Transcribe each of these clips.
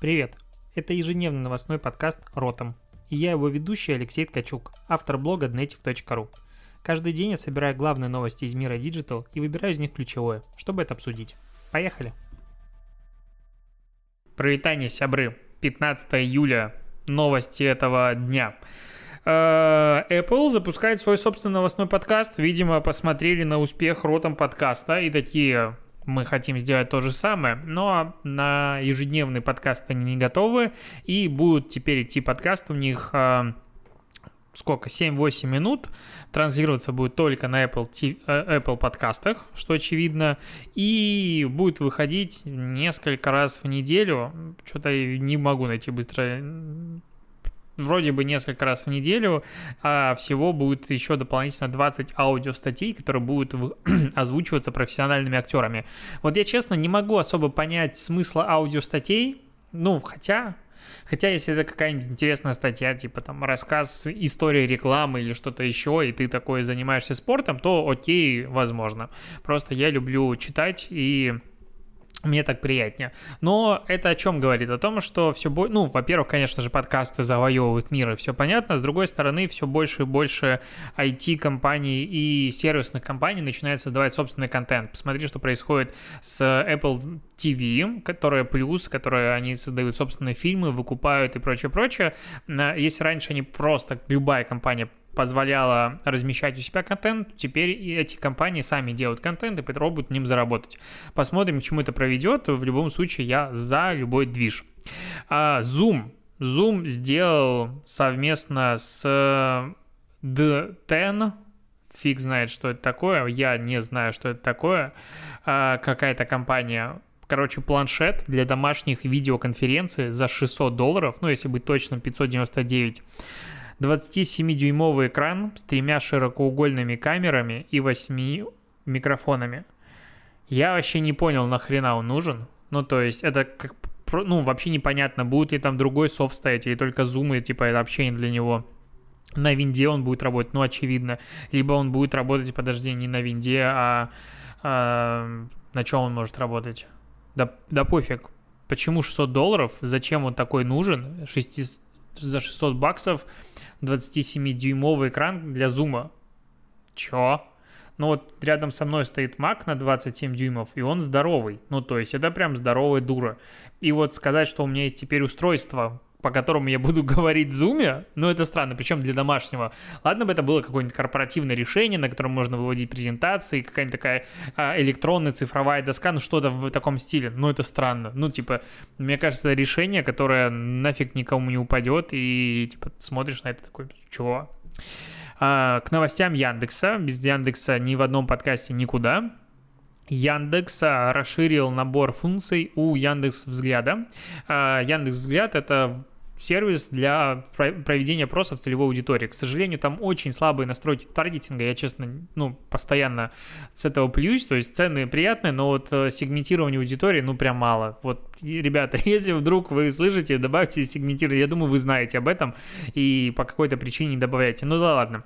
Привет! Это ежедневный новостной подкаст «Ротом». И я его ведущий Алексей Ткачук, автор блога dnetiv.ru. Каждый день я собираю главные новости из мира Digital и выбираю из них ключевое, чтобы это обсудить. Поехали! Провитание, сябры. 15 июля. Новости этого дня. Э, Apple запускает свой собственный новостной подкаст. Видимо, посмотрели на успех ротом подкаста и такие, мы хотим сделать то же самое, но на ежедневный подкаст они не готовы, и будут теперь идти подкаст у них э, сколько, 7-8 минут, транслироваться будет только на Apple, TV, э, Apple подкастах, что очевидно, и будет выходить несколько раз в неделю, что-то не могу найти быстро вроде бы несколько раз в неделю, а всего будет еще дополнительно 20 аудиостатей, которые будут озвучиваться профессиональными актерами. Вот я, честно, не могу особо понять смысла аудиостатей, ну, хотя Хотя, если это какая-нибудь интересная статья, типа там рассказ истории рекламы или что-то еще, и ты такой занимаешься спортом, то окей, возможно. Просто я люблю читать и мне так приятнее. Но это о чем говорит? О том, что все больше... Ну, во-первых, конечно же, подкасты завоевывают мир, и все понятно. С другой стороны, все больше и больше IT-компаний и сервисных компаний начинают создавать собственный контент. Посмотри, что происходит с Apple TV, которая плюс, которая они создают собственные фильмы, выкупают и прочее-прочее. Если раньше они просто, любая компания позволяла размещать у себя контент, теперь и эти компании сами делают контент и попробуют ним заработать. Посмотрим, к чему это проведет. В любом случае, я за любой движ. А, Zoom. Zoom сделал совместно с D10, фиг знает, что это такое, я не знаю, что это такое, а, какая-то компания короче, планшет для домашних видеоконференций за 600 долларов, ну, если быть точным, 599. 27-дюймовый экран с тремя широкоугольными камерами и 8 микрофонами. Я вообще не понял, нахрена он нужен. Ну, то есть, это как ну, вообще непонятно, будет ли там другой софт стоять, или только зумы, типа, это общение для него. На винде он будет работать, ну, очевидно. Либо он будет работать, подожди, не на винде, а, а на чем он может работать? Да, да пофиг. Почему 600 долларов? Зачем он такой нужен? 6, за 600 баксов 27-дюймовый экран для зума. Чё? Ну вот рядом со мной стоит Mac на 27 дюймов, и он здоровый. Ну то есть это прям здоровая дура. И вот сказать, что у меня есть теперь устройство, по которому я буду говорить в зуме, ну это странно, причем для домашнего. Ладно бы это было какое-нибудь корпоративное решение, на котором можно выводить презентации, какая-нибудь такая а, электронная цифровая доска, ну что-то в таком стиле, ну это странно. Ну типа, мне кажется, это решение, которое нафиг никому не упадет, и типа смотришь на это такой, чего? А, к новостям Яндекса. Без Яндекса ни в одном подкасте никуда. Яндекс расширил набор функций у Яндекс Взгляда. А, Яндекс Взгляд это сервис для проведения опросов целевой аудитории. К сожалению, там очень слабые настройки таргетинга, я, честно, ну, постоянно с этого плююсь, то есть цены приятные, но вот э, сегментирование аудитории, ну, прям мало. Вот, ребята, если вдруг вы слышите, добавьте сегментирование, я думаю, вы знаете об этом и по какой-то причине не добавляйте. Ну да ладно.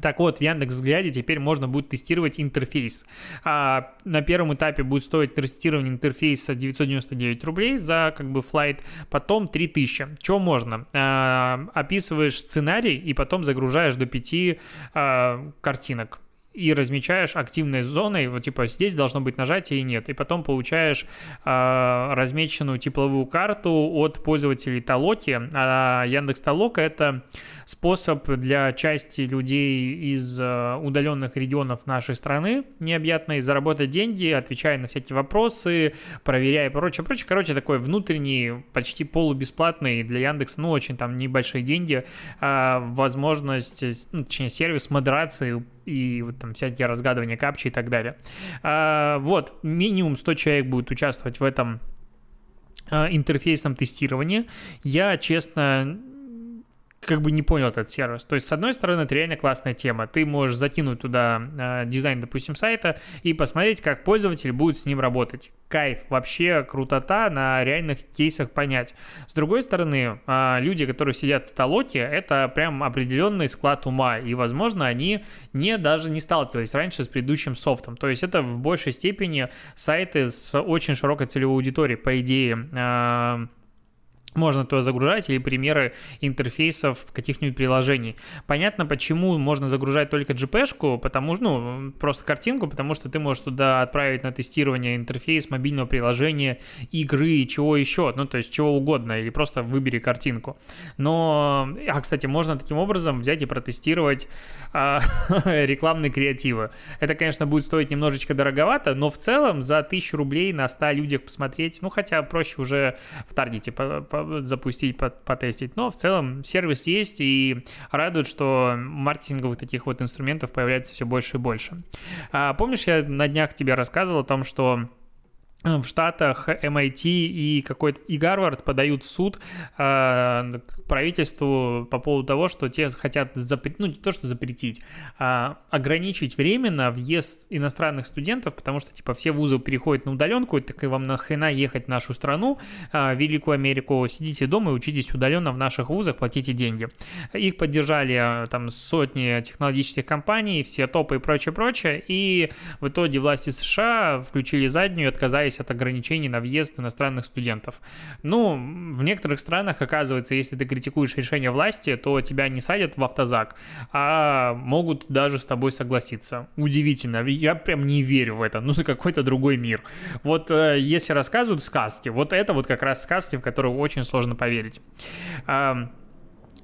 Так вот, в Яндекс Взгляде теперь можно будет тестировать интерфейс. А, на первом этапе будет стоить тестирование интерфейса 999 рублей за как бы флайт, потом 3000. Что можно? А, описываешь сценарий и потом загружаешь до 5 а, картинок и размечаешь активной зоной, вот типа здесь должно быть нажатие и нет, и потом получаешь э, размеченную тепловую карту от пользователей Толоки, а Яндекс Толока это способ для части людей из э, удаленных регионов нашей страны необъятной заработать деньги, отвечая на всякие вопросы, проверяя и прочее, прочее, короче, такой внутренний, почти полубесплатный для Яндекса, ну очень там небольшие деньги, э, возможность, ну, точнее сервис модерации и вот там всякие разгадывания капчи и так далее. А, вот, минимум 100 человек будет участвовать в этом а, интерфейсном тестировании. Я, честно, как бы не понял этот сервис. То есть, с одной стороны, это реально классная тема. Ты можешь закинуть туда э, дизайн, допустим, сайта и посмотреть, как пользователь будет с ним работать. Кайф, вообще крутота на реальных кейсах понять. С другой стороны, э, люди, которые сидят в толоке, это прям определенный склад ума, и, возможно, они не даже не сталкивались раньше с предыдущим софтом. То есть, это в большей степени сайты с очень широкой целевой аудиторией, по идее, э, можно туда загружать, или примеры интерфейсов каких-нибудь приложений. Понятно, почему можно загружать только JPEG-шку, потому что, ну, просто картинку, потому что ты можешь туда отправить на тестирование интерфейс мобильного приложения, игры, чего еще, ну, то есть чего угодно, или просто выбери картинку. Но, а, кстати, можно таким образом взять и протестировать а, рекламные креативы. Это, конечно, будет стоить немножечко дороговато, но в целом за 1000 рублей на 100 людях посмотреть, ну, хотя проще уже в таргете по запустить, потестить. Но в целом сервис есть и радует, что маркетинговых таких вот инструментов появляется все больше и больше. А, помнишь, я на днях тебе рассказывал о том, что в Штатах MIT и какой-то и Гарвард подают в суд э, к правительству по поводу того, что те хотят запретить, ну не то что запретить, а ограничить временно въезд иностранных студентов, потому что типа все вузы переходят на удаленку, и так и вам нахрена ехать в нашу страну, э, Великую Америку, сидите дома и учитесь удаленно в наших вузах, платите деньги. Их поддержали там сотни технологических компаний, все топы и прочее, прочее, и в итоге власти США включили заднюю и отказались отказались от ограничений на въезд иностранных студентов. Ну, в некоторых странах, оказывается, если ты критикуешь решение власти, то тебя не садят в автозак, а могут даже с тобой согласиться. Удивительно. Я прям не верю в это. Ну, за какой-то другой мир. Вот э, если рассказывают сказки, вот это вот как раз сказки, в которые очень сложно поверить.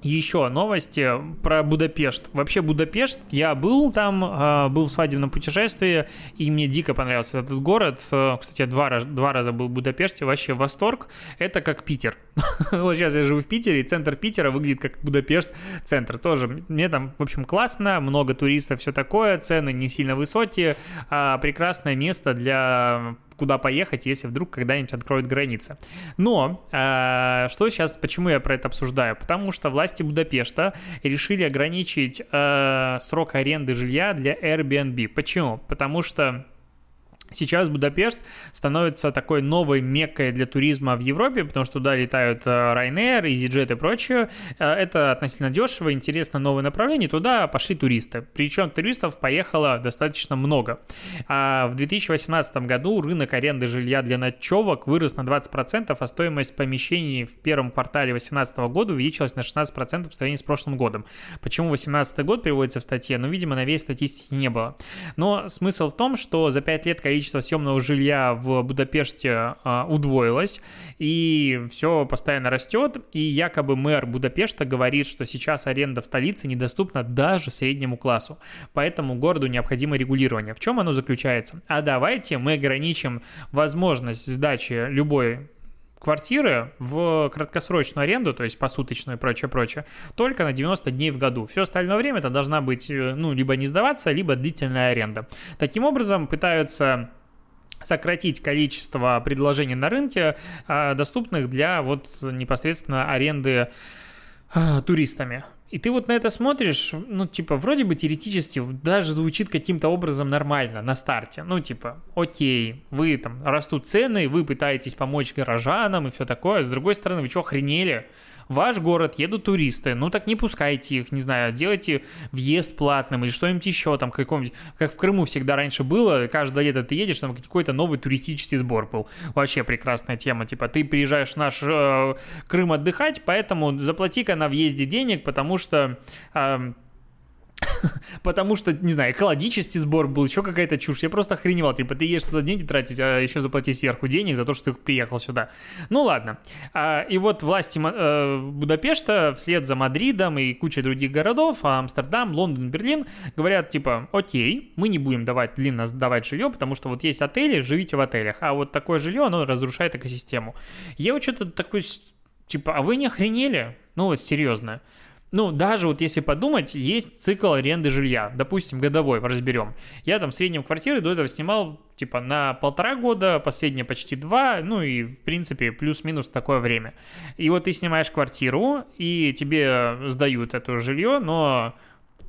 Еще новости про Будапешт. Вообще Будапешт, я был там, а, был в свадебном путешествии, и мне дико понравился этот город. Э, кстати, я два, два раза был в Будапеште, вообще восторг. Это как Питер. вот сейчас я живу в Питере, и центр Питера выглядит как Будапешт центр. Тоже мне там, в общем, классно, много туристов, все такое, цены не сильно высокие, а прекрасное место для куда поехать, если вдруг когда-нибудь откроют границы. Но э, что сейчас, почему я про это обсуждаю? Потому что власти Будапешта решили ограничить э, срок аренды жилья для Airbnb. Почему? Потому что Сейчас Будапешт становится такой новой меккой для туризма в Европе, потому что туда летают э, Ryanair, EasyJet и прочее. Э, это относительно дешево, интересно новое направление, туда пошли туристы. Причем туристов поехало достаточно много. А в 2018 году рынок аренды жилья для ночевок вырос на 20%, а стоимость помещений в первом квартале 2018 года увеличилась на 16% в сравнении с прошлым годом. Почему 2018 год приводится в статье? Ну, видимо, новей статистики не было. Но смысл в том, что за 5 лет количество съемного жилья в Будапеште а, удвоилось, и все постоянно растет, и якобы мэр Будапешта говорит, что сейчас аренда в столице недоступна даже среднему классу, поэтому городу необходимо регулирование. В чем оно заключается? А давайте мы ограничим возможность сдачи любой квартиры в краткосрочную аренду, то есть посуточную и прочее, прочее, только на 90 дней в году. Все остальное время это должна быть, э, ну, либо не сдаваться, либо длительная аренда. Таким образом, пытаются сократить количество предложений на рынке, а, доступных для вот непосредственно аренды а, туристами. И ты вот на это смотришь, ну, типа, вроде бы теоретически даже звучит каким-то образом нормально на старте. Ну, типа, окей, вы там растут цены, вы пытаетесь помочь горожанам и все такое. С другой стороны, вы что, охренели? ваш город едут туристы, ну так не пускайте их, не знаю, делайте въезд платным или что-нибудь еще там, каком-нибудь, как в Крыму всегда раньше было, каждое лето ты едешь, там какой-то новый туристический сбор был. Вообще прекрасная тема, типа ты приезжаешь в наш э, Крым отдыхать, поэтому заплати-ка на въезде денег, потому что... Э, потому что, не знаю, экологический сбор был, еще какая-то чушь. Я просто охреневал. Типа, ты ешь сюда деньги тратить, а еще заплати сверху денег за то, что ты приехал сюда. Ну ладно. А, и вот власти э, Будапешта вслед за Мадридом и кучей других городов, Амстердам, Лондон, Берлин, говорят, типа, окей, мы не будем давать длинно сдавать жилье, потому что вот есть отели, живите в отелях. А вот такое жилье, оно разрушает экосистему. Я вот что-то такой, типа, а вы не охренели? Ну вот серьезно. Ну, даже вот если подумать, есть цикл аренды жилья, допустим, годовой, разберем. Я там в среднем квартиры до этого снимал типа на полтора года, последние почти два, ну и в принципе плюс-минус такое время. И вот ты снимаешь квартиру, и тебе сдают это жилье, но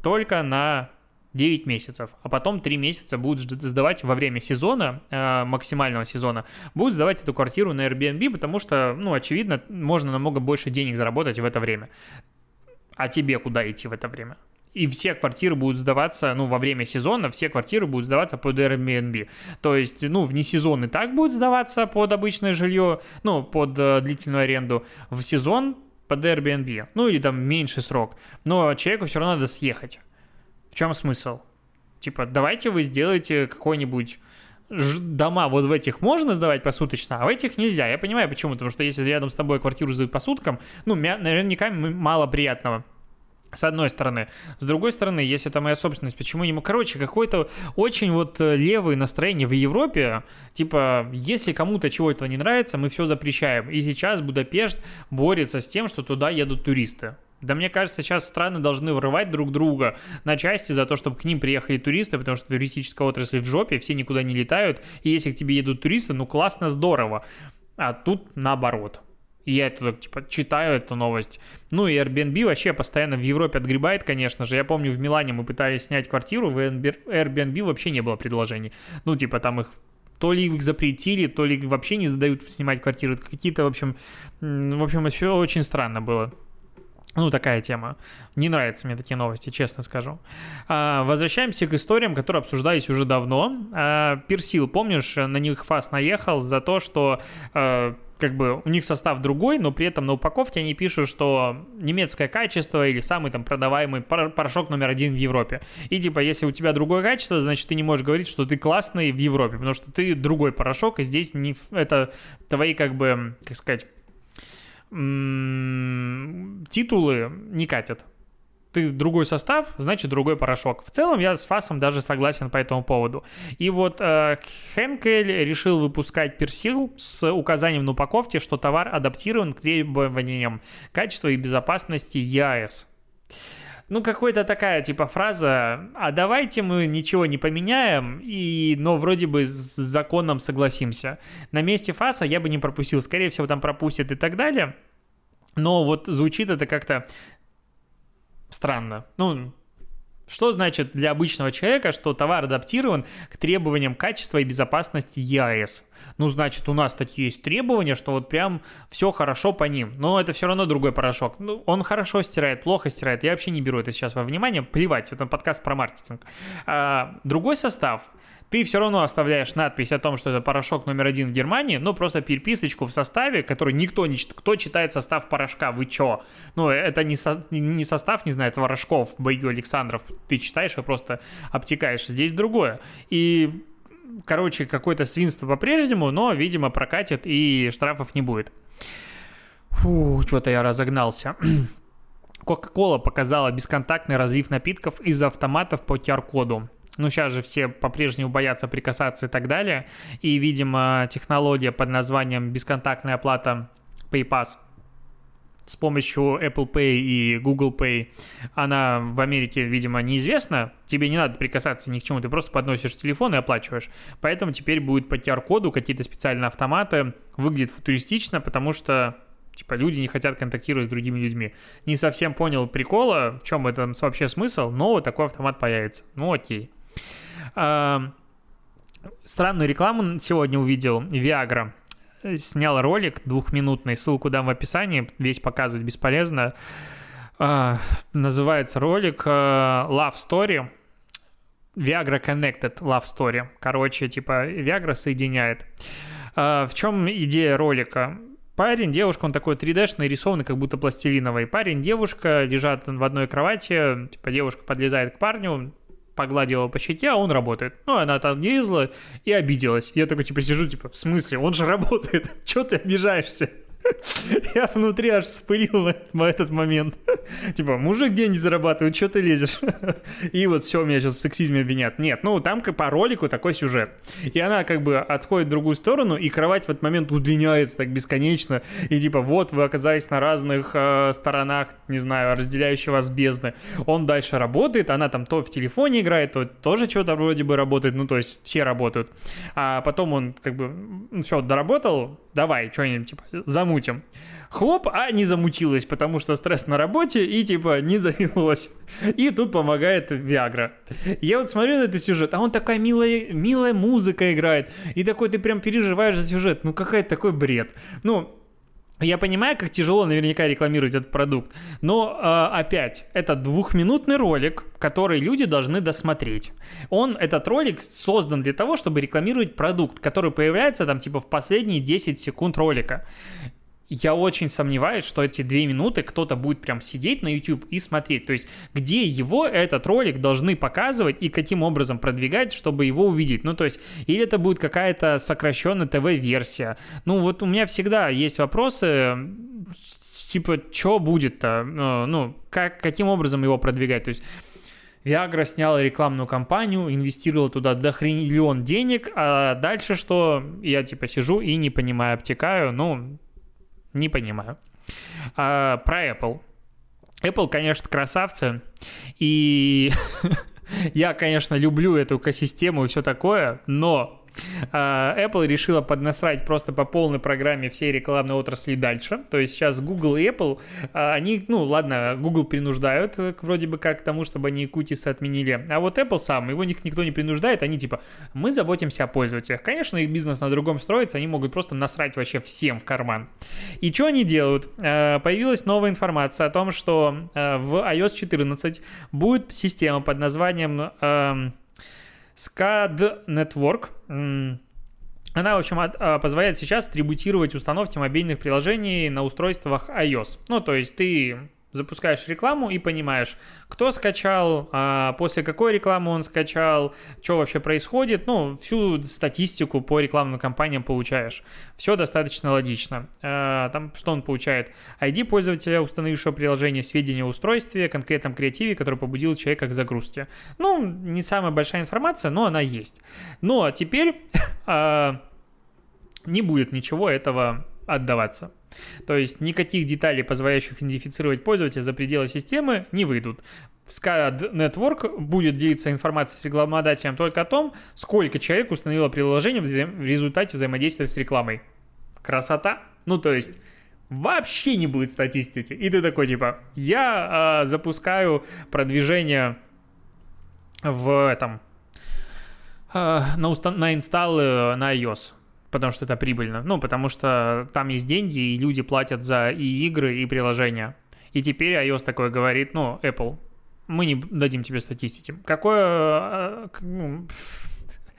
только на 9 месяцев, а потом 3 месяца будут сдавать во время сезона, э, максимального сезона, будут сдавать эту квартиру на Airbnb, потому что, ну, очевидно, можно намного больше денег заработать в это время. А тебе куда идти в это время? и все квартиры будут сдаваться, ну, во время сезона, все квартиры будут сдаваться под Airbnb. То есть, ну, вне сезон и так будет сдаваться под обычное жилье, ну, под э, длительную аренду. В сезон под Airbnb, ну, или там меньший срок. Но человеку все равно надо съехать. В чем смысл? Типа, давайте вы сделаете какой-нибудь дома вот в этих можно сдавать посуточно, а в этих нельзя. Я понимаю, почему. Потому что если рядом с тобой квартиру сдают по суткам, ну, наверняка мало приятного. С одной стороны. С другой стороны, если это моя собственность, почему ему... Короче, какое-то очень вот э, левое настроение в Европе. Типа, если кому-то чего-то не нравится, мы все запрещаем. И сейчас Будапешт борется с тем, что туда едут туристы. Да мне кажется, сейчас страны должны врывать друг друга на части за то, чтобы к ним приехали туристы, потому что туристическая отрасль в жопе, все никуда не летают, и если к тебе едут туристы, ну классно, здорово. А тут наоборот. И я это, типа, читаю эту новость. Ну и Airbnb вообще постоянно в Европе отгребает, конечно же. Я помню, в Милане мы пытались снять квартиру, в Airbnb вообще не было предложений. Ну, типа, там их то ли их запретили, то ли вообще не задают снимать квартиры. Какие-то, в общем, в общем, все очень странно было. Ну, такая тема. Не нравятся мне такие новости, честно скажу. А, возвращаемся к историям, которые обсуждались уже давно. А, Персил, помнишь, на них ФАС наехал за то, что а, как бы у них состав другой, но при этом на упаковке они пишут, что немецкое качество или самый там продаваемый порошок номер один в Европе. И типа, если у тебя другое качество, значит, ты не можешь говорить, что ты классный в Европе, потому что ты другой порошок, и здесь не, это твои, как бы, как сказать, титулы не катят. Ты другой состав, значит другой порошок. В целом я с Фасом даже согласен по этому поводу. И вот э, Хенкель решил выпускать персил с указанием на упаковке, что товар адаптирован к требованиям качества и безопасности ЕАЭС ну, какая-то такая, типа, фраза, а давайте мы ничего не поменяем, и, но вроде бы с законом согласимся. На месте ФАСа я бы не пропустил, скорее всего, там пропустят и так далее, но вот звучит это как-то странно. Ну, что значит для обычного человека, что товар адаптирован к требованиям качества и безопасности ЕАЭС? Ну, значит, у нас такие есть требования, что вот прям все хорошо по ним. Но это все равно другой порошок. Ну, он хорошо стирает, плохо стирает. Я вообще не беру это сейчас во внимание. Плевать, это подкаст про маркетинг. А, другой состав ты все равно оставляешь надпись о том, что это порошок номер один в Германии, но просто переписочку в составе, который никто не читает. Кто читает состав порошка? Вы чё? Ну, это не, со, не состав, не знаю, творожков, Бою Александров. Ты читаешь и просто обтекаешь. Здесь другое. И короче, какое-то свинство по-прежнему, но, видимо, прокатит и штрафов не будет. Фу, что-то я разогнался. Coca-Cola показала бесконтактный разлив напитков из автоматов по QR-коду. Ну, сейчас же все по-прежнему боятся прикасаться и так далее. И, видимо, технология под названием бесконтактная оплата PayPass с помощью Apple Pay и Google Pay, она в Америке, видимо, неизвестна. Тебе не надо прикасаться ни к чему, ты просто подносишь телефон и оплачиваешь. Поэтому теперь будет по QR-коду какие-то специальные автоматы. Выглядит футуристично, потому что Типа люди не хотят контактировать с другими людьми. Не совсем понял прикола, в чем это вообще смысл, но вот такой автомат появится. Ну окей. Странную рекламу сегодня увидел. Viagra снял ролик двухминутный, ссылку дам в описании, весь показывать бесполезно. Uh, называется ролик uh, Love Story. Viagra Connected Love Story. Короче, типа Viagra соединяет. Uh, в чем идея ролика? Парень, девушка, он такой 3D-шный, рисованный, как будто пластилиновый. Парень, девушка лежат в одной кровати, типа девушка подлезает к парню, погладила по щеке, а он работает. Ну, она лезла и обиделась. Я такой, типа, сижу, типа, в смысле? Он же работает. Чего ты обижаешься? Я внутри аж вспылил на этот момент. Типа, мужик деньги зарабатывает, что ты лезешь? И вот все, меня сейчас в сексизме обвинят. Нет, ну там по ролику такой сюжет. И она как бы отходит в другую сторону, и кровать в этот момент удлиняется так бесконечно. И типа, вот вы оказались на разных э, сторонах, не знаю, разделяющие вас бездны. Он дальше работает, она там то в телефоне играет, то тоже что-то вроде бы работает. Ну, то есть все работают. А потом он как бы, все, доработал, давай, что-нибудь, типа, замутим. Хлоп, а не замутилось, потому что стресс на работе и, типа, не завелось. И тут помогает Виагра. Я вот смотрю на этот сюжет, а он такая милая, милая музыка играет. И такой ты прям переживаешь за сюжет. Ну, какая-то такой бред. Ну, Я понимаю, как тяжело наверняка рекламировать этот продукт, но э, опять, это двухминутный ролик, который люди должны досмотреть. Он, этот ролик создан для того, чтобы рекламировать продукт, который появляется там типа в последние 10 секунд ролика я очень сомневаюсь, что эти две минуты кто-то будет прям сидеть на YouTube и смотреть. То есть, где его этот ролик должны показывать и каким образом продвигать, чтобы его увидеть. Ну, то есть, или это будет какая-то сокращенная ТВ-версия. Ну, вот у меня всегда есть вопросы, типа, что будет-то? Э, ну, как, каким образом его продвигать? То есть, Viagra сняла рекламную кампанию, инвестировала туда до хрениллион денег, а дальше что? Я типа сижу и не понимаю, обтекаю, ну, не понимаю. А, про Apple. Apple, конечно, красавцы. И я, конечно, люблю эту экосистему и все такое, но Apple решила поднасрать просто по полной программе всей рекламной отрасли дальше. То есть сейчас Google и Apple, а, они, ну ладно, Google принуждают э, вроде бы как к тому, чтобы они кутисы отменили. А вот Apple сам, его никто не принуждает, они типа, мы заботимся о пользователях. Конечно, их бизнес на другом строится, они могут просто насрать вообще всем в карман. И что они делают? А, появилась новая информация о том, что в iOS 14 будет система под названием эм, SCAD Network. Она, в общем, а, позволяет сейчас атрибутировать установки мобильных приложений на устройствах iOS. Ну, то есть ты запускаешь рекламу и понимаешь, кто скачал, а после какой рекламы он скачал, что вообще происходит, ну, всю статистику по рекламным кампаниям получаешь. Все достаточно логично. А, там что он получает? ID пользователя, установившего приложение, сведения о устройстве, конкретном креативе, который побудил человека к загрузке. Ну, не самая большая информация, но она есть. Ну, а теперь не будет ничего этого отдаваться. То есть никаких деталей, позволяющих идентифицировать пользователя за пределы системы, не выйдут. SCAD Network будет делиться информацией с рекламодателем только о том, сколько человек установило приложение в результате взаимодействия с рекламой. Красота! Ну, то есть вообще не будет статистики. И ты такой, типа, я э, запускаю продвижение в этом э, на, устан- на инсталлы на iOS потому что это прибыльно. Ну, потому что там есть деньги, и люди платят за и игры, и приложения. И теперь iOS такой говорит, ну, Apple, мы не дадим тебе статистики. Какое...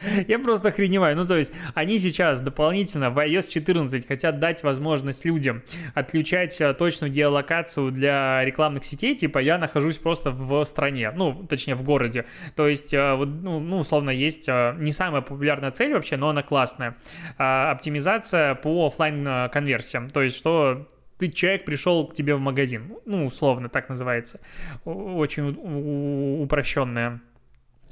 Я просто охреневаю. Ну, то есть, они сейчас дополнительно в iOS 14 хотят дать возможность людям отключать э, точную геолокацию для рекламных сетей, типа я нахожусь просто в стране, ну, точнее, в городе. То есть, э, ну, ну условно, есть э, не самая популярная цель вообще, но она классная. Оптимизация по офлайн конверсиям То есть, что ты человек пришел к тебе в магазин, ну, условно так называется, очень упрощенная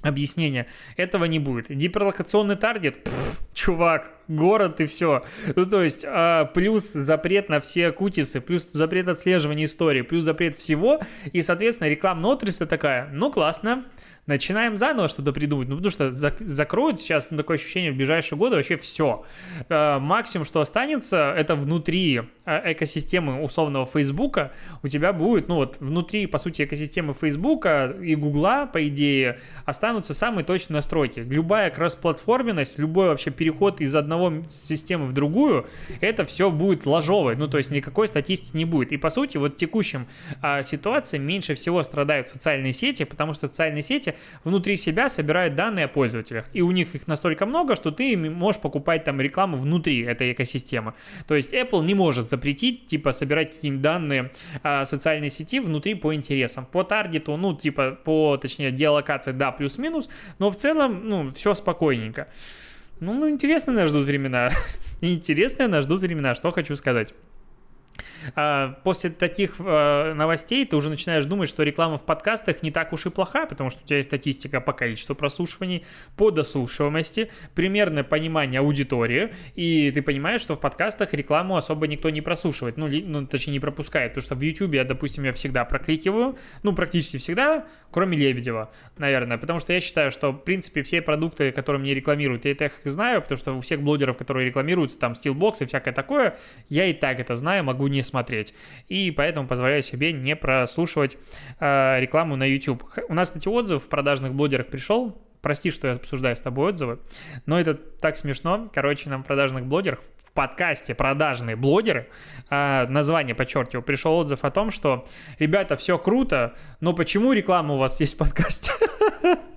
объяснение. Этого не будет. Гиперлокационный таргет, пфф, чувак, город и все. Ну, то есть, а, плюс запрет на все кутисы, плюс запрет отслеживания истории, плюс запрет всего, и, соответственно, рекламная отрасль такая, ну, классно, начинаем заново что-то придумать, ну, потому что зак- закроют сейчас, ну, такое ощущение, в ближайшие годы вообще все. Э, максимум, что останется, это внутри э, экосистемы условного Фейсбука у тебя будет, ну, вот внутри, по сути, экосистемы Фейсбука и Гугла, по идее, останутся самые точные настройки. Любая кросс-платформенность, любой вообще переход из одного системы в другую, это все будет ложовой, ну, то есть никакой статистики не будет. И, по сути, вот в текущем а, ситуации меньше всего страдают социальные сети, потому что социальные сети внутри себя собирают данные о пользователях. И у них их настолько много, что ты можешь покупать там рекламу внутри этой экосистемы. То есть Apple не может запретить, типа, собирать какие-нибудь данные о социальной сети внутри по интересам. По таргету, ну, типа, по, точнее, геолокации, да, плюс-минус, но в целом, ну, все спокойненько. Ну интересные нас ждут времена. Интересные нас ждут времена, что хочу сказать. А, после таких а, новостей ты уже начинаешь думать, что реклама в подкастах не так уж и плоха, потому что у тебя есть статистика по количеству прослушиваний, по дослушиваемости, примерное понимание аудитории, и ты понимаешь, что в подкастах рекламу особо никто не прослушивает, ну, ну точнее не пропускает, потому что в YouTube я, допустим, я всегда прокликиваю, ну, практически всегда, кроме Лебедева, наверное, потому что я считаю, что, в принципе, все продукты, которые мне рекламируют, я это их знаю, потому что у всех блогеров, которые рекламируются, там, Steelbox и всякое такое, я и так это знаю, могу не смотреть. И поэтому позволяю себе не прослушивать э, рекламу на YouTube. У нас, кстати, отзыв в продажных блогерах пришел. Прости, что я обсуждаю с тобой отзывы, но это так смешно. Короче, нам продажных блогеров подкасте продажные блогеры, а, название подчеркиваю, пришел отзыв о том, что, ребята, все круто, но почему реклама у вас есть в подкасте?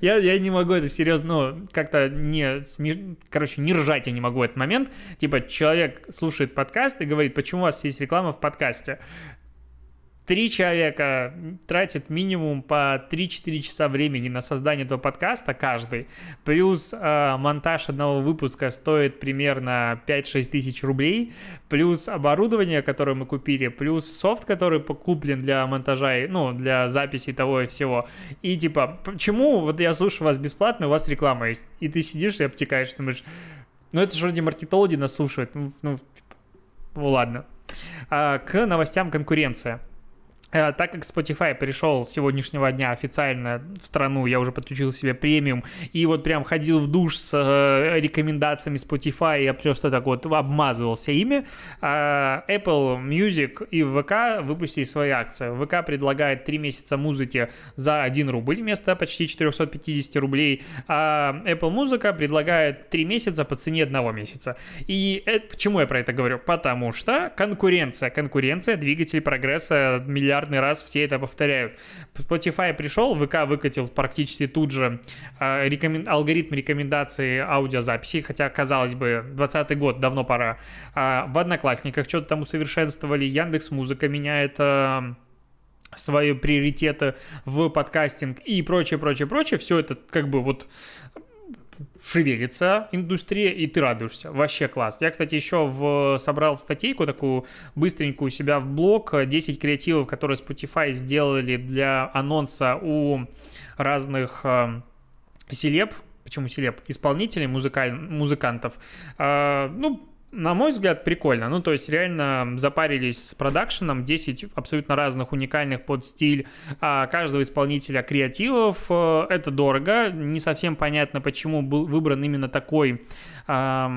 Я, я не могу это серьезно, ну, как-то не, смеш... короче, не ржать я не могу этот момент. Типа, человек слушает подкаст и говорит, почему у вас есть реклама в подкасте? Три человека тратят минимум по 3-4 часа времени на создание этого подкаста каждый, плюс э, монтаж одного выпуска стоит примерно 5-6 тысяч рублей, плюс оборудование, которое мы купили, плюс софт, который куплен для монтажа, ну, для записи того и всего. И типа, почему вот я слушаю вас бесплатно, у вас реклама есть, и ты сидишь и обтекаешь, думаешь, ну это же вроде маркетологи нас слушают, ну, ну, ну ладно. А, к новостям конкуренция. Э, так как Spotify пришел с сегодняшнего дня официально в страну, я уже подключил себе премиум, и вот прям ходил в душ с э, рекомендациями Spotify, я просто так вот обмазывался ими, э, Apple Music и ВК выпустили свои акции. ВК предлагает 3 месяца музыки за 1 рубль вместо почти 450 рублей, а Apple Музыка предлагает 3 месяца по цене одного месяца. И это, почему я про это говорю? Потому что конкуренция, конкуренция, двигатель прогресса, миллиард миллиардный раз все это повторяют. Spotify пришел, ВК выкатил практически тут же э, рекомен... алгоритм рекомендации аудиозаписи, хотя, казалось бы, 20 год, давно пора. А в Одноклассниках что-то там усовершенствовали, Яндекс Музыка меняет... Э, свои приоритеты в подкастинг и прочее, прочее, прочее. Все это как бы вот шевелится индустрия, и ты радуешься. Вообще класс. Я, кстати, еще в, собрал в статейку такую быстренькую у себя в блог 10 креативов, которые Spotify сделали для анонса у разных э, селеб, почему селеб, исполнителей, музыкаль... музыкантов. Э, ну, на мой взгляд, прикольно. Ну, то есть, реально запарились с продакшеном, 10 абсолютно разных уникальных под стиль а, каждого исполнителя креативов. Э, это дорого. Не совсем понятно, почему был выбран именно такой а,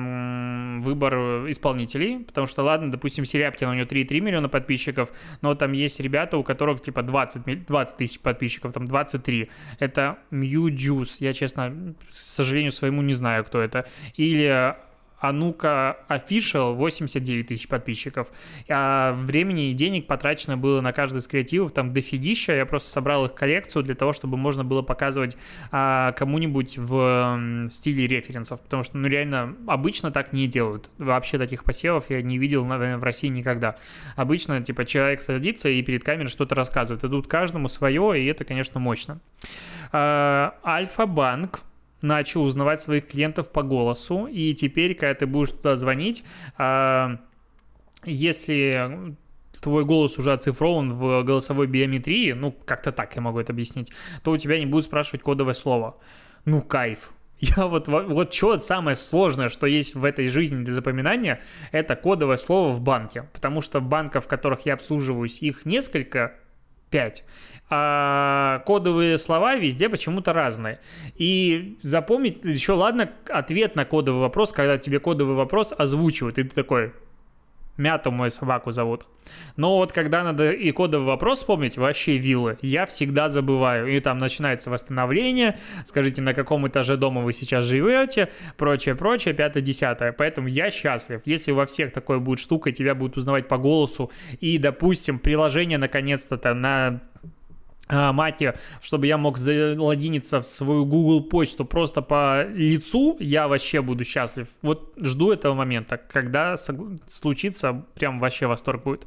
выбор исполнителей. Потому что, ладно, допустим, Серябкин, у него 3,3 миллиона подписчиков, но там есть ребята, у которых типа 20, 20 тысяч подписчиков, там 23. Это Mew Juice. Я, честно, к сожалению, своему не знаю, кто это. Или Анука Official 89 тысяч подписчиков. А времени и денег потрачено было на каждый из креативов там дофигища. Я просто собрал их коллекцию для того, чтобы можно было показывать а, кому-нибудь в стиле референсов. Потому что, ну, реально, обычно так не делают. Вообще таких посевов я не видел, наверное, в России никогда. Обычно, типа, человек садится и перед камерой что-то рассказывает. И тут каждому свое, и это, конечно, мощно. А, Альфа-банк начал узнавать своих клиентов по голосу, и теперь, когда ты будешь туда звонить, а, если твой голос уже оцифрован в голосовой биометрии, ну, как-то так я могу это объяснить, то у тебя не будут спрашивать кодовое слово. Ну, кайф. Я вот, вот что самое сложное, что есть в этой жизни для запоминания, это кодовое слово в банке. Потому что банков, в которых я обслуживаюсь, их несколько, пять а кодовые слова везде почему-то разные. И запомнить еще, ладно, ответ на кодовый вопрос, когда тебе кодовый вопрос озвучивают, и ты такой, Мяту мою собаку зовут. Но вот когда надо и кодовый вопрос вспомнить, вообще виллы, я всегда забываю. И там начинается восстановление, скажите, на каком этаже дома вы сейчас живете, прочее, прочее, пятое, десятое. Поэтому я счастлив. Если во всех такой будет штука, тебя будут узнавать по голосу, и, допустим, приложение наконец-то на а, мате, чтобы я мог залогиниться в свою Google почту просто по лицу, я вообще буду счастлив. Вот жду этого момента, когда случится, прям вообще восторг будет.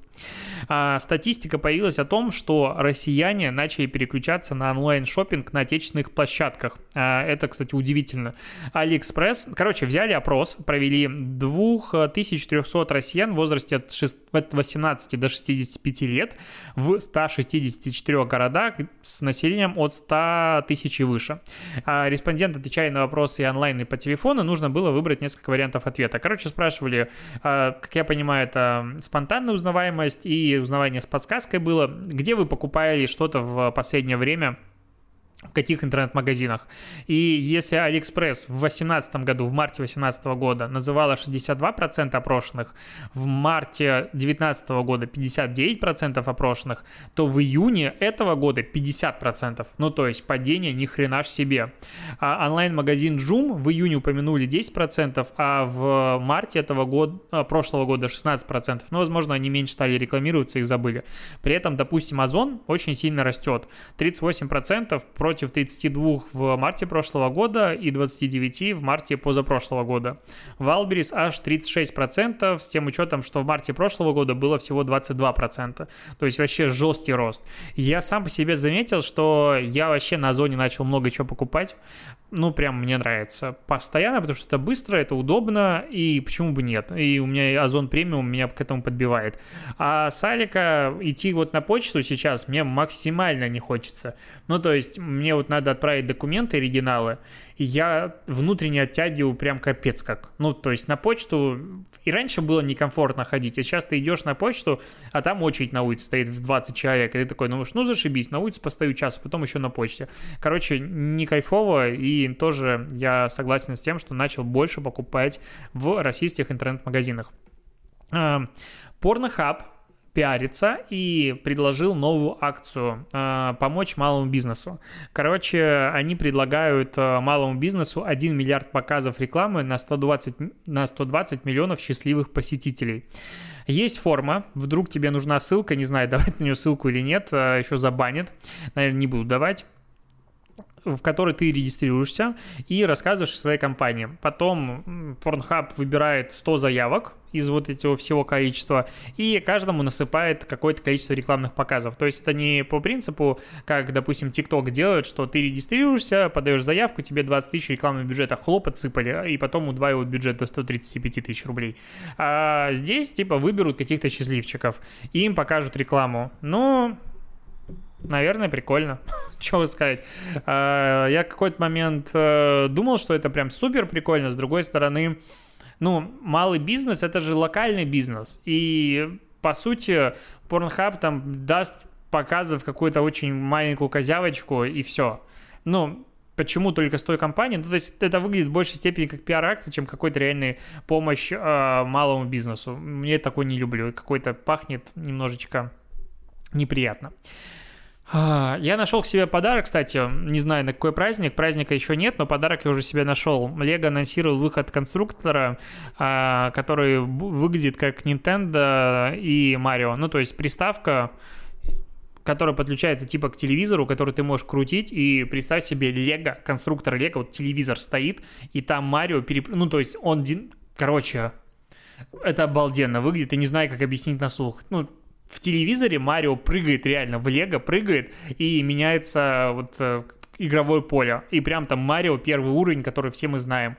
А, статистика появилась о том, что россияне начали переключаться на онлайн шопинг на отечественных площадках. А, это, кстати, удивительно. Алиэкспресс, короче, взяли опрос, провели 2300 россиян в возрасте от 18 до 65 лет в 164 городах с населением от 100 тысяч и выше. А респондент, отвечая на вопросы и онлайн, и по телефону, нужно было выбрать несколько вариантов ответа. Короче, спрашивали, а, как я понимаю, это спонтанная узнаваемость и узнавание с подсказкой было. Где вы покупали что-то в последнее время? В каких интернет-магазинах. И если AliExpress в 2018 году, в марте 2018 года называла 62% опрошенных, в марте 2019 года 59% опрошенных, то в июне этого года 50%. Ну, то есть падение ни хрена ж себе. А онлайн-магазин Joom в июне упомянули 10%, а в марте этого года, прошлого года 16%. Ну, возможно, они меньше стали рекламироваться, их забыли. При этом, допустим, Озон очень сильно растет. 38% против против 32 в марте прошлого года и 29 в марте позапрошлого года. В Альберис аж 36%, с тем учетом, что в марте прошлого года было всего 22%. То есть вообще жесткий рост. Я сам по себе заметил, что я вообще на Озоне начал много чего покупать ну, прям мне нравится постоянно, потому что это быстро, это удобно, и почему бы нет? И у меня Озон премиум меня к этому подбивает. А с Алика идти вот на почту сейчас мне максимально не хочется. Ну, то есть мне вот надо отправить документы, оригиналы, и я внутренне оттягиваю прям капец как. Ну, то есть на почту и раньше было некомфортно ходить, а сейчас ты идешь на почту, а там очередь на улице стоит в 20 человек, и ты такой, ну, ну зашибись, на улице постою час, а потом еще на почте. Короче, не кайфово, и тоже я согласен с тем, что начал больше покупать в российских интернет-магазинах. Порнохаб пиарится и предложил новую акцию э, помочь малому бизнесу. Короче, они предлагают э, малому бизнесу 1 миллиард показов рекламы на 120, на 120 миллионов счастливых посетителей. Есть форма, вдруг тебе нужна ссылка, не знаю, давать на нее ссылку или нет, э, еще забанит, наверное, не буду давать в которой ты регистрируешься и рассказываешь о своей компании. Потом Pornhub выбирает 100 заявок из вот этого всего количества и каждому насыпает какое-то количество рекламных показов. То есть это не по принципу, как, допустим, TikTok делает, что ты регистрируешься, подаешь заявку, тебе 20 тысяч рекламного бюджета хлоп отсыпали, и потом удваивают бюджет до 135 тысяч рублей. А здесь, типа, выберут каких-то счастливчиков, и им покажут рекламу. Ну, Наверное, прикольно. Чего сказать. Я какой-то момент э, думал, что это прям супер прикольно. С другой стороны, ну, малый бизнес — это же локальный бизнес. И, по сути, Pornhub там даст показов какую-то очень маленькую козявочку, и все. Ну, почему только с той компанией? Ну, то есть это выглядит в большей степени как пиар-акция, чем какой-то реальный помощь э, малому бизнесу. Мне такой не люблю. Какой-то пахнет немножечко неприятно. А, я нашел к себе подарок, кстати, не знаю на какой праздник, праздника еще нет, но подарок я уже себе нашел. Лего анонсировал выход конструктора, а, который выглядит как Nintendo и Mario. Ну, то есть приставка, которая подключается типа к телевизору, который ты можешь крутить, и представь себе Лего, конструктор Лего, вот телевизор стоит, и там Марио переп... Ну, то есть он... Короче, это обалденно выглядит, и не знаю, как объяснить на слух. Ну, в телевизоре Марио прыгает реально в Лего, прыгает и меняется вот э, игровое поле. И прям там Марио первый уровень, который все мы знаем.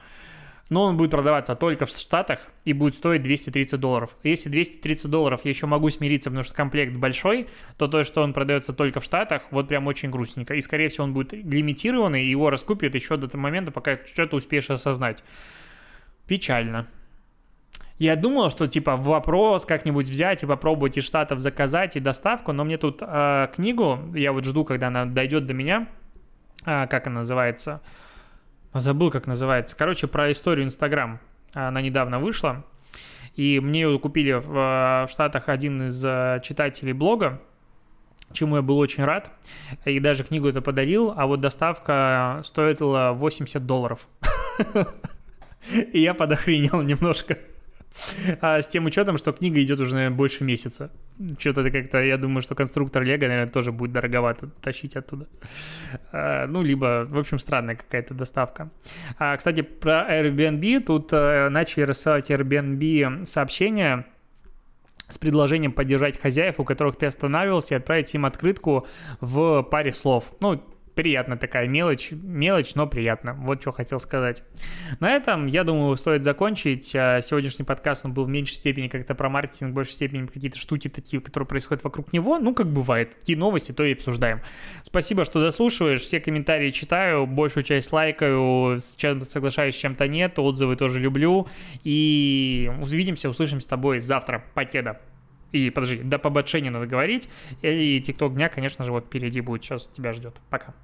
Но он будет продаваться только в Штатах и будет стоить 230 долларов. Если 230 долларов я еще могу смириться, потому что комплект большой, то то, что он продается только в Штатах, вот прям очень грустненько. И, скорее всего, он будет лимитированный, и его раскупят еще до того момента, пока что-то успеешь осознать. Печально. Я думал, что типа вопрос как-нибудь взять и попробовать из Штатов заказать и доставку, но мне тут э, книгу, я вот жду, когда она дойдет до меня, э, как она называется, забыл, как называется, короче, про историю Инстаграм, она недавно вышла, и мне ее купили в, в Штатах один из читателей блога, чему я был очень рад, и даже книгу это подарил, а вот доставка стоила 80 долларов. И я подохренел немножко. А с тем учетом, что книга идет уже, наверное, больше месяца. Что-то как-то, я думаю, что конструктор Лего, наверное, тоже будет дороговато тащить оттуда. А, ну, либо, в общем, странная какая-то доставка. А, кстати, про Airbnb. Тут а, начали рассылать Airbnb сообщения с предложением поддержать хозяев, у которых ты останавливался, и отправить им открытку в паре слов. Ну, приятно такая мелочь, мелочь, но приятно. Вот что хотел сказать. На этом, я думаю, стоит закончить. А, сегодняшний подкаст, он был в меньшей степени как-то про маркетинг, в большей степени какие-то штуки такие, которые происходят вокруг него. Ну, как бывает, какие новости, то и обсуждаем. Спасибо, что дослушиваешь, все комментарии читаю, большую часть лайкаю, с чем соглашаюсь, с чем-то нет, отзывы тоже люблю. И увидимся, услышимся с тобой завтра. Покеда. И, подожди, до побочения надо говорить. И TikTok дня, конечно же, вот впереди будет, сейчас тебя ждет. Пока.